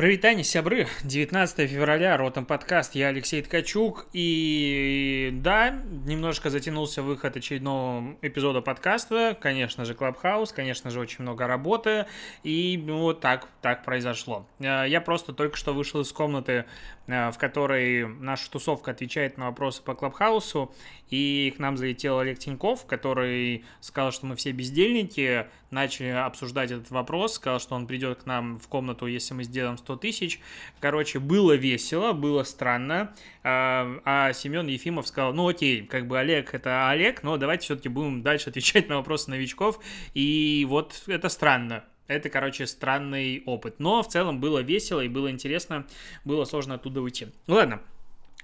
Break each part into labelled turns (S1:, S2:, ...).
S1: Привитание, сябры. 19 февраля, Ротом подкаст. Я Алексей Ткачук. И да, немножко затянулся выход очередного эпизода подкаста. Конечно же, Клабхаус, конечно же, очень много работы. И вот так, так произошло. Э, я просто только что вышел из комнаты, в которой наша тусовка отвечает на вопросы по Клабхаусу. И к нам залетел Олег Тиньков, который сказал, что мы все бездельники. Начали обсуждать этот вопрос. Сказал, что он придет к нам в комнату, если мы сделаем 100 тысяч. Короче, было весело, было странно. А, а Семен Ефимов сказал, ну окей, как бы Олег это Олег, но давайте все-таки будем дальше отвечать на вопросы новичков. И вот это странно. Это, короче, странный опыт. Но в целом было весело и было интересно. Было сложно оттуда уйти. Ладно,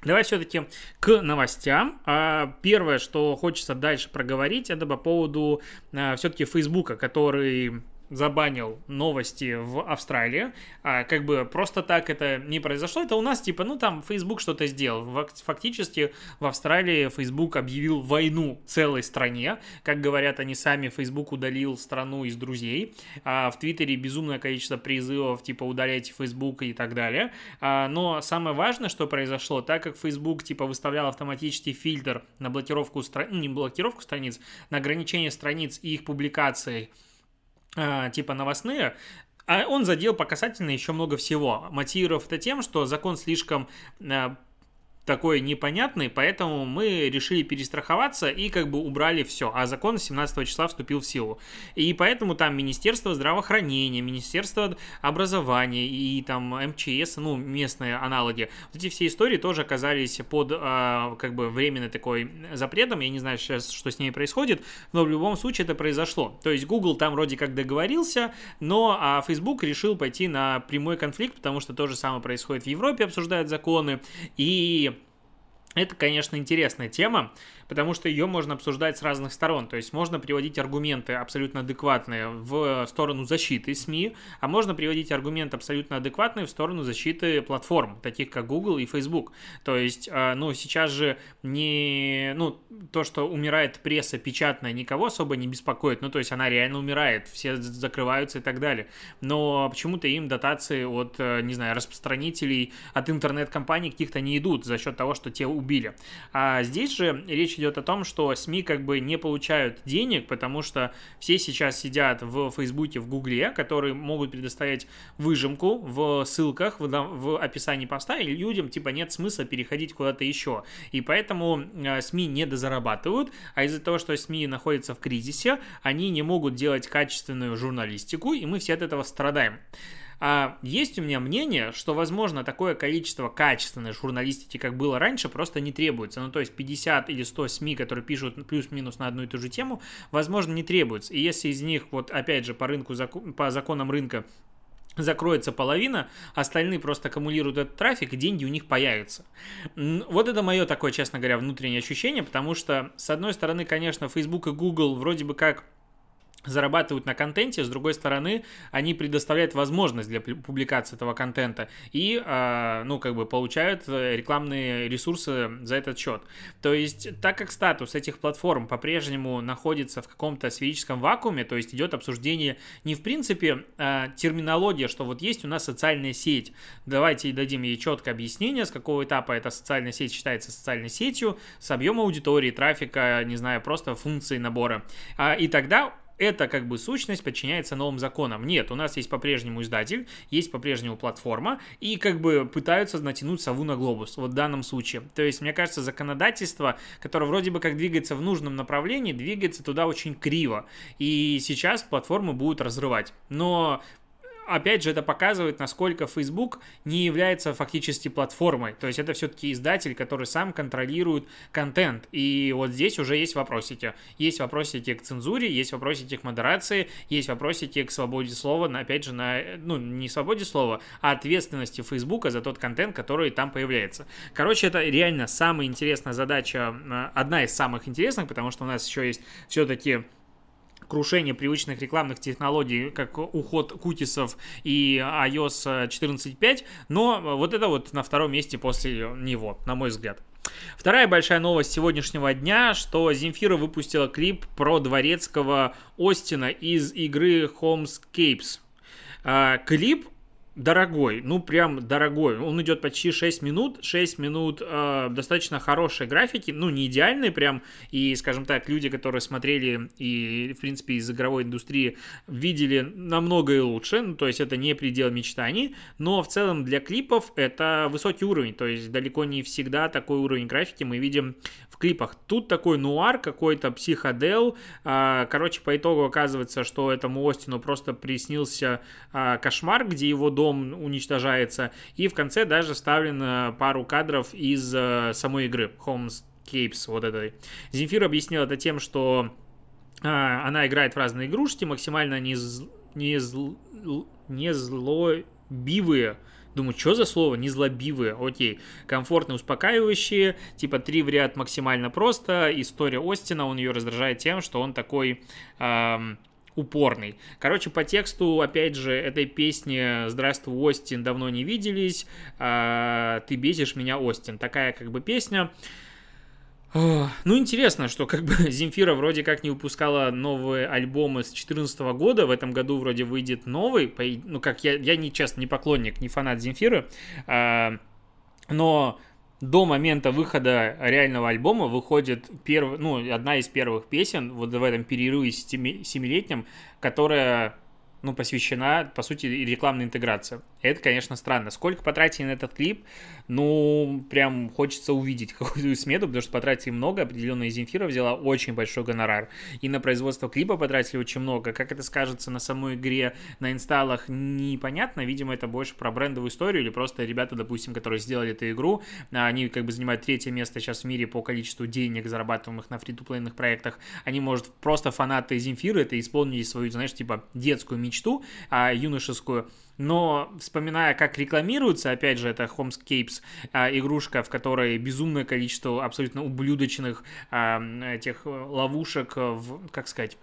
S1: Давай все-таки к новостям. А, первое, что хочется дальше проговорить, это по поводу а, все-таки Фейсбука, который забанил новости в Австралии. А, как бы просто так это не произошло. Это у нас типа, ну там Facebook что-то сделал. Фактически в Австралии Facebook объявил войну целой стране. Как говорят они сами, Facebook удалил страну из друзей. А, в Твиттере безумное количество призывов типа удалять Facebook и так далее. А, но самое важное, что произошло, так как Facebook типа выставлял автоматический фильтр на блокировку страниц, ну, не блокировку страниц, на ограничение страниц и их публикаций а, типа новостные, а он задел по касательно еще много всего. Мотивировав это тем, что закон слишком а, такой непонятный, поэтому мы решили перестраховаться и как бы убрали все. А закон 17 числа вступил в силу. И поэтому там Министерство здравоохранения, Министерство образования и там МЧС, ну, местные аналоги. Вот эти все истории тоже оказались под э, как бы временной такой запретом. Я не знаю сейчас, что с ней происходит, но в любом случае это произошло. То есть Google там вроде как договорился, но а Facebook решил пойти на прямой конфликт, потому что то же самое происходит в Европе, обсуждают законы. И это, конечно, интересная тема, потому что ее можно обсуждать с разных сторон. То есть можно приводить аргументы абсолютно адекватные в сторону защиты СМИ, а можно приводить аргументы абсолютно адекватные в сторону защиты платформ, таких как Google и Facebook. То есть, а, ну, сейчас же не, ну, то, что умирает пресса печатная, никого особо не беспокоит. Ну, то есть она реально умирает, все закрываются и так далее. Но почему-то им дотации от, э, не знаю, распространителей, от интернет-компаний каких-то не идут за счет того, что те убили. А здесь же речь идет о том, что СМИ как бы не получают денег, потому что все сейчас сидят в Фейсбуке, в Гугле, которые могут предоставить выжимку в ссылках, в, в описании поста, и людям типа нет смысла переходить куда-то еще. И поэтому э, СМИ не дозарабатывают, а из-за того, что СМИ находятся в кризисе, они не могут делать качественную журналистику, и мы все от этого страдаем. А есть у меня мнение, что, возможно, такое количество качественной журналистики, как было раньше, просто не требуется. Ну, то есть 50 или 100 СМИ, которые пишут плюс-минус на одну и ту же тему, возможно, не требуется. И если из них, вот опять же, по рынку, по законам рынка закроется половина, остальные просто аккумулируют этот трафик, и деньги у них появятся. Вот это мое такое, честно говоря, внутреннее ощущение, потому что, с одной стороны, конечно, Facebook и Google вроде бы как зарабатывают на контенте, с другой стороны, они предоставляют возможность для публикации этого контента и, а, ну, как бы получают э, рекламные ресурсы за этот счет. То есть, так как статус этих платформ по-прежнему находится в каком-то сферическом вакууме, то есть идет обсуждение не в принципе а, терминология, что вот есть у нас социальная сеть, давайте дадим ей четкое объяснение, с какого этапа эта социальная сеть считается социальной сетью, с объема аудитории, трафика, не знаю, просто функции набора. А, и тогда эта как бы сущность подчиняется новым законам. Нет, у нас есть по-прежнему издатель, есть по-прежнему платформа, и как бы пытаются натянуть сову на глобус, вот в данном случае. То есть, мне кажется, законодательство, которое вроде бы как двигается в нужном направлении, двигается туда очень криво. И сейчас платформы будут разрывать. Но опять же, это показывает, насколько Facebook не является фактически платформой. То есть это все-таки издатель, который сам контролирует контент. И вот здесь уже есть вопросики. Есть вопросики к цензуре, есть вопросики к модерации, есть вопросики к свободе слова, опять же, на, ну, не свободе слова, а ответственности Facebook за тот контент, который там появляется. Короче, это реально самая интересная задача, э, одна из самых интересных, потому что у нас еще есть все-таки крушение привычных рекламных технологий, как уход кутисов и iOS 14.5, но вот это вот на втором месте после него, на мой взгляд. Вторая большая новость сегодняшнего дня, что Земфира выпустила клип про дворецкого Остина из игры Homescapes. А, клип дорогой, ну прям дорогой. Он идет почти 6 минут, 6 минут э, достаточно хорошей графики, ну не идеальные прям, и, скажем так, люди, которые смотрели и, в принципе, из игровой индустрии видели намного и лучше, ну то есть это не предел мечтаний, но в целом для клипов это высокий уровень, то есть далеко не всегда такой уровень графики мы видим в клипах. Тут такой нуар, какой-то психодел, э, короче, по итогу оказывается, что этому Остину просто приснился э, кошмар, где его дом дом уничтожается. И в конце даже вставлено пару кадров из э, самой игры Homescapes вот этой. Земфир объяснил это тем, что э, она играет в разные игрушки, максимально не, не, зл, не злобивые, Думаю, что за слово? Незлобивые, окей. Комфортные, успокаивающие, типа три в ряд максимально просто. История Остина, он ее раздражает тем, что он такой... Эм, упорный. Короче, по тексту, опять же, этой песни «Здравствуй, Остин, давно не виделись», а, «Ты бесишь меня, Остин». Такая как бы песня. Ну, интересно, что как бы Земфира вроде как не выпускала новые альбомы с 2014 года, в этом году вроде выйдет новый, ну, как я, я не, честно, не поклонник, не фанат Земфиры, а, но до момента выхода реального альбома выходит перв... ну, одна из первых песен вот в этом перерыве семилетнем, которая ну, посвящена, по сути, рекламной интеграции. Это, конечно, странно. Сколько потратили на этот клип? Ну, прям хочется увидеть какую-то смету, потому что потратили много. Определенная Земфира взяла очень большой гонорар. И на производство клипа потратили очень много. Как это скажется на самой игре, на инсталлах, непонятно. Видимо, это больше про брендовую историю или просто ребята, допустим, которые сделали эту игру, они как бы занимают третье место сейчас в мире по количеству денег, зарабатываемых на фри-то-плейных проектах. Они, может, просто фанаты Земфиры это исполнили свою, знаешь, типа детскую мечту а, юношескую, но вспоминая, как рекламируется, опять же, это Homescapes, а, игрушка, в которой безумное количество абсолютно ублюдочных а, этих ловушек, в, как сказать,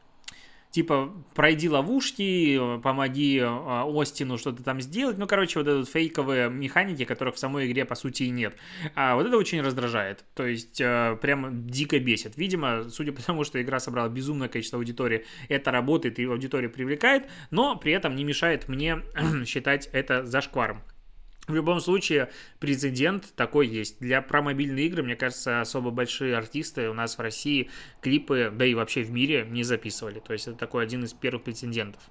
S1: типа, пройди ловушки, помоги а, Остину что-то там сделать. Ну, короче, вот эти фейковые механики, которых в самой игре, по сути, и нет. А вот это очень раздражает. То есть, а, прям дико бесит. Видимо, судя по тому, что игра собрала безумное количество аудитории, это работает и аудитория привлекает, но при этом не мешает мне считать это зашкваром. В любом случае, прецедент такой есть. Для про мобильные игры, мне кажется, особо большие артисты у нас в России клипы, да и вообще в мире не записывали. То есть это такой один из первых прецедентов.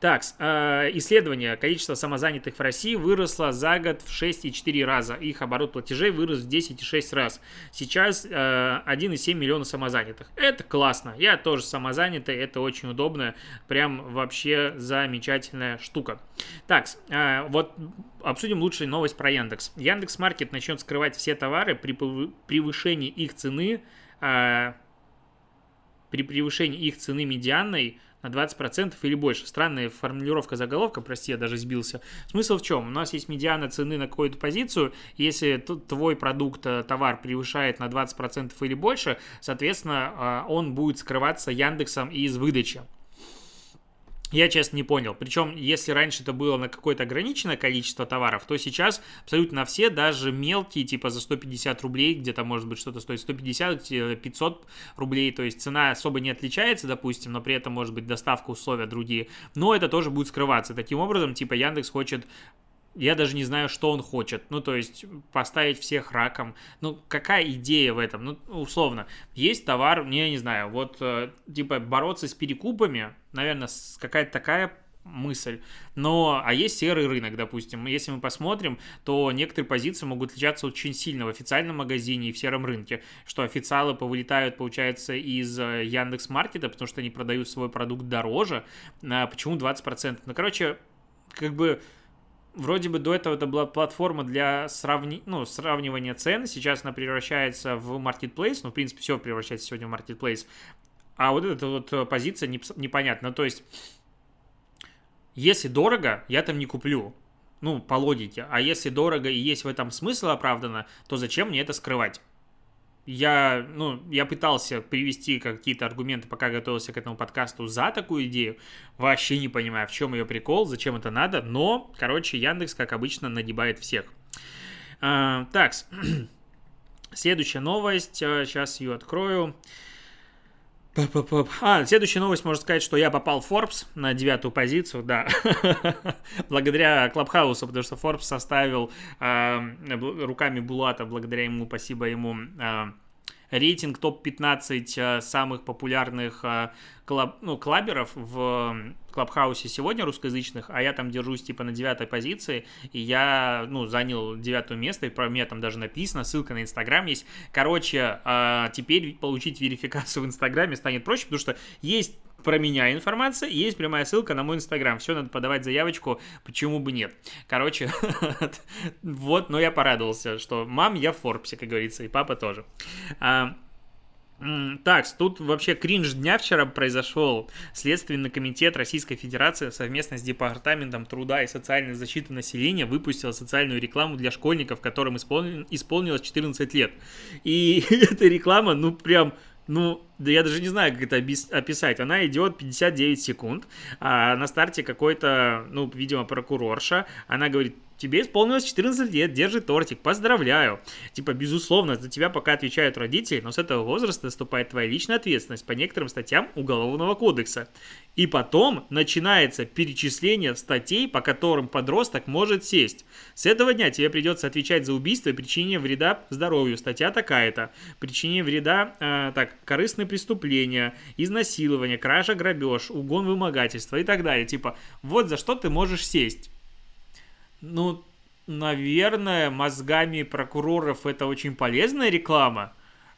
S1: Так, э, исследование. Количество самозанятых в России выросло за год в 6,4 раза. Их оборот платежей вырос в 10,6 раз. Сейчас э, 1,7 миллиона самозанятых. Это классно. Я тоже самозанятый, это очень удобно. Прям вообще замечательная штука. Так, э, вот обсудим лучшую новость про Яндекс. Яндекс Маркет начнет скрывать все товары при превышении их цены, э, при превышении их цены медианной на 20% или больше. Странная формулировка заголовка, прости, я даже сбился. Смысл в чем? У нас есть медиана цены на какую-то позицию, если твой продукт, э, товар превышает на 20% или больше, соответственно, э, он будет скрываться Яндексом из выдачи. Я, честно, не понял. Причем, если раньше это было на какое-то ограниченное количество товаров, то сейчас абсолютно все, даже мелкие, типа за 150 рублей, где-то может быть что-то стоит 150, 500 рублей, то есть цена особо не отличается, допустим, но при этом может быть доставка, условия другие, но это тоже будет скрываться. Таким образом, типа Яндекс хочет я даже не знаю, что он хочет. Ну, то есть, поставить всех раком. Ну, какая идея в этом? Ну, условно, есть товар, не, я не знаю, вот, э, типа, бороться с перекупами, наверное, какая-то такая мысль. Но, а есть серый рынок, допустим. Если мы посмотрим, то некоторые позиции могут отличаться очень сильно в официальном магазине и в сером рынке, что официалы повылетают, получается, из э, Яндекс Маркета, потому что они продают свой продукт дороже. А почему 20%? Ну, короче, как бы вроде бы до этого это была платформа для сравни... ну, сравнивания цен, сейчас она превращается в marketplace, ну, в принципе, все превращается сегодня в marketplace, а вот эта вот э, позиция непонятна, то есть, если дорого, я там не куплю, ну, по логике, а если дорого и есть в этом смысл оправданно, то зачем мне это скрывать? Я, ну, я пытался привести какие-то аргументы, пока готовился к этому подкасту за такую идею. Вообще не понимаю, в чем ее прикол, зачем это надо. Но, короче, Яндекс, как обычно, нагибает всех. А, так, следующая новость. Сейчас а, ее открою. А, следующая новость, можно сказать, что я попал в Forbes на девятую позицию, да, благодаря Клабхаусу, потому что Forbes составил э, руками Булата, благодаря ему, спасибо ему, э, рейтинг топ-15 самых популярных клаб, ну, клаберов в Клабхаусе сегодня русскоязычных, а я там держусь типа на девятой позиции, и я, ну, занял девятое место, и про меня там даже написано, ссылка на Инстаграм есть. Короче, а, теперь получить верификацию в Инстаграме станет проще, потому что есть про меня информация, есть прямая ссылка на мой инстаграм. Все, надо подавать заявочку, почему бы нет. Короче, вот, но я порадовался, что мам, я в Форбсе, как говорится, и папа тоже. А, так, тут вообще кринж дня вчера произошел. Следственный комитет Российской Федерации совместно с Департаментом труда и социальной защиты населения выпустил социальную рекламу для школьников, которым исполнилось 14 лет. И эта реклама, ну прям ну, да я даже не знаю, как это описать. Она идет 59 секунд, а на старте какой-то, ну, видимо, прокурорша, она говорит, тебе исполнилось 14 лет, держи тортик, поздравляю. Типа, безусловно, за тебя пока отвечают родители, но с этого возраста наступает твоя личная ответственность по некоторым статьям Уголовного кодекса. И потом начинается перечисление статей, по которым подросток может сесть. С этого дня тебе придется отвечать за убийство и причинение вреда здоровью. Статья такая-то. Причинение вреда, э, так, корыстное преступление, изнасилование, кража, грабеж, угон, вымогательство и так далее. Типа, вот за что ты можешь сесть. Ну, наверное, мозгами прокуроров это очень полезная реклама,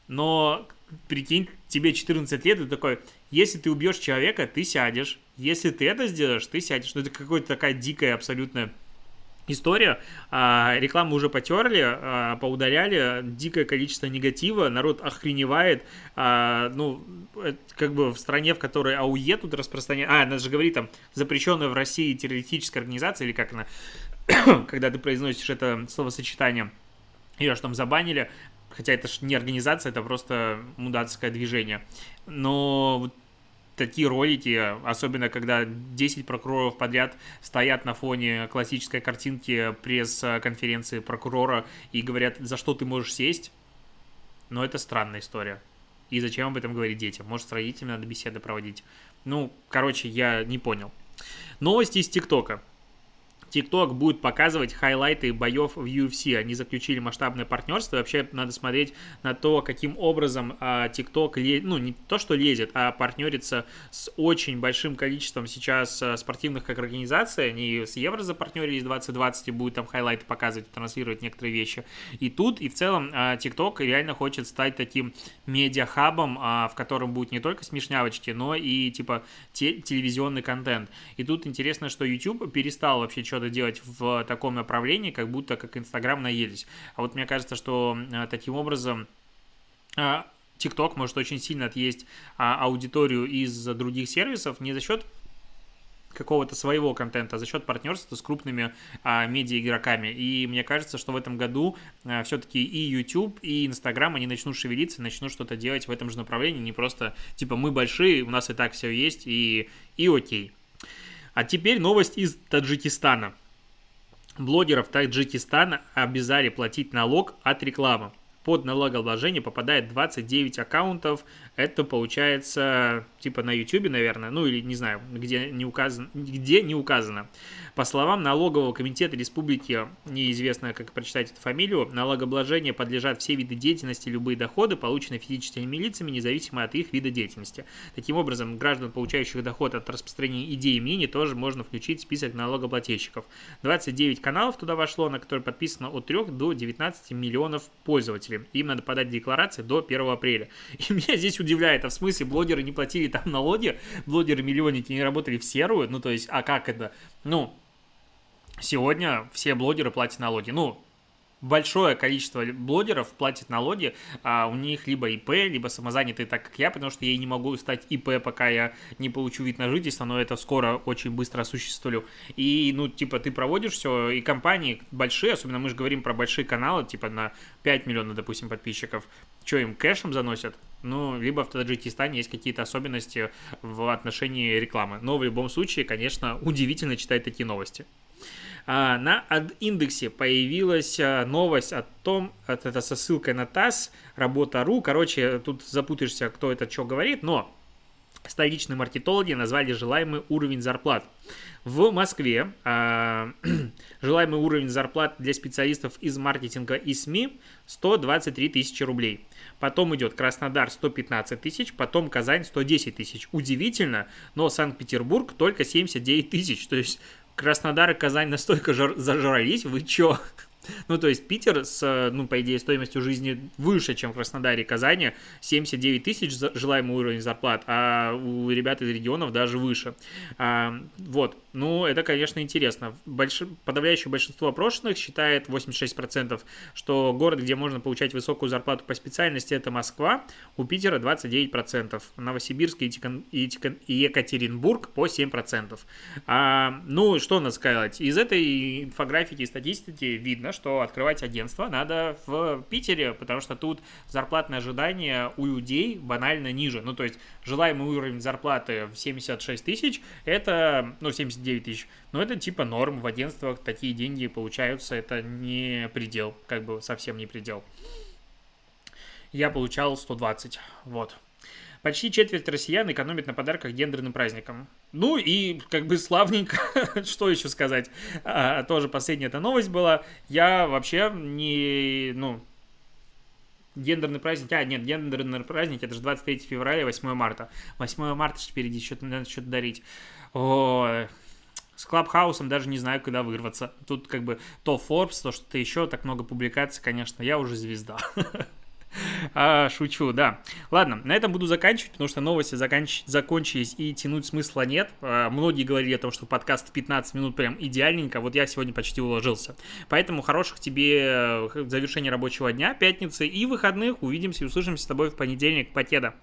S1: но прикинь, тебе 14 лет, и такой, если ты убьешь человека, ты сядешь. Если ты это сделаешь, ты сядешь. Ну, это какая-то такая дикая абсолютно история. А, рекламу уже потерли, а, поудаляли, дикое количество негатива, народ охреневает. А, ну, как бы в стране, в которой АУЕ тут распространяет... А, она же говорит там, запрещенная в России террористическая организация, или как она, когда ты произносишь это словосочетание, ее же там забанили, хотя это же не организация, это просто мудацкое движение. Но вот такие ролики, особенно когда 10 прокуроров подряд стоят на фоне классической картинки пресс-конференции прокурора и говорят, за что ты можешь сесть, но это странная история. И зачем об этом говорить детям? Может, с родителями надо беседы проводить? Ну, короче, я не понял. Новости из ТикТока. TikTok будет показывать хайлайты боев в UFC. Они заключили масштабное партнерство. Вообще надо смотреть на то, каким образом а, TikTok, ну не то, что лезет, а партнерится с очень большим количеством сейчас а, спортивных как организаций. Они с Евро запартнерились 2020 и будут там хайлайты показывать, транслировать некоторые вещи. И тут, и в целом а, TikTok реально хочет стать таким медиахабом, а, в котором будет не только смешнявочки, но и типа те, телевизионный контент. И тут интересно, что YouTube перестал вообще что что-то делать в таком направлении, как будто как Инстаграм наелись. А вот мне кажется, что э, таким образом TikTok может очень сильно отъесть а, аудиторию из других сервисов не за счет какого-то своего контента, а за счет партнерства с крупными а, медиа-игроками. И мне кажется, что в этом году а, все-таки и YouTube, и Instagram, они начнут шевелиться, начнут что-то делать в этом же направлении, не просто типа мы большие, у нас и так все есть, и, и окей. А теперь новость из Таджикистана. Блогеров Таджикистана обязали платить налог от рекламы. Под налогообложение попадает 29 аккаунтов это получается типа на YouTube, наверное, ну или не знаю, где не указано, где не указано. По словам налогового комитета республики, неизвестно, как прочитать эту фамилию, налогообложение подлежат все виды деятельности, любые доходы, полученные физическими лицами, независимо от их вида деятельности. Таким образом, граждан, получающих доход от распространения идей и мнений, тоже можно включить в список налогоплательщиков. 29 каналов туда вошло, на которые подписано от 3 до 19 миллионов пользователей. Им надо подать декларации до 1 апреля. И меня здесь удивляет, а в смысле блогеры не платили там налоги, блогеры-миллионники не работали в серую, ну то есть, а как это? Ну, сегодня все блогеры платят налоги, ну, большое количество блогеров платит налоги, а у них либо ИП, либо самозанятые, так как я, потому что я не могу стать ИП, пока я не получу вид на жительство, но это скоро очень быстро осуществлю. И, ну, типа, ты проводишь все, и компании большие, особенно мы же говорим про большие каналы, типа на 5 миллионов, допустим, подписчиков, что им кэшем заносят? Ну, либо в Таджикистане есть какие-то особенности в отношении рекламы. Но в любом случае, конечно, удивительно читать такие новости. А, на индексе появилась а, новость о том, это со ссылкой на ТАСС, работа.ру, короче, тут запутаешься, кто это что говорит, но столичные маркетологи назвали желаемый уровень зарплат. В Москве э, желаемый уровень зарплат для специалистов из маркетинга и СМИ 123 тысячи рублей. Потом идет Краснодар 115 тысяч, потом Казань 110 тысяч. Удивительно, но Санкт-Петербург только 79 тысяч. То есть Краснодар и Казань настолько зажрались, вы чё? Ну, то есть Питер с, ну, по идее, стоимостью жизни выше, чем в Краснодаре и Казани, 79 тысяч желаемый уровень зарплат, а у ребят из регионов даже выше. А, вот, ну, это, конечно, интересно. Больш... Подавляющее большинство опрошенных считает 86%, что город, где можно получать высокую зарплату по специальности, это Москва, у Питера 29%, Новосибирск и, Тикон... и, Тикон... и Екатеринбург по 7%. А, ну, что надо сказать? Из этой инфографики и статистики видно, что открывать агентство надо в Питере, потому что тут зарплатное ожидание у людей банально ниже. Ну, то есть желаемый уровень зарплаты в 76 тысяч, это, ну, 79 тысяч, но это типа норм в агентствах, такие деньги получаются, это не предел, как бы совсем не предел. Я получал 120, вот. Почти четверть россиян экономит на подарках гендерным праздникам. Ну и как бы славненько, что еще сказать. А, тоже последняя эта новость была. Я вообще не, ну, гендерный праздник, а, нет, гендерный праздник, это же 23 февраля, 8 марта. 8 марта впереди, что-то надо что-то дарить. Ой, с Клабхаусом даже не знаю, когда вырваться. Тут как бы то Forbes, то что-то еще, так много публикаций, конечно, я уже звезда. А, шучу, да. Ладно, на этом буду заканчивать, потому что новости заканч... закончились и тянуть смысла нет. А, многие говорили о том, что подкаст 15 минут прям идеальненько. Вот я сегодня почти уложился. Поэтому хороших тебе э, завершения рабочего дня, пятницы и выходных. Увидимся и услышимся с тобой в понедельник. Покеда.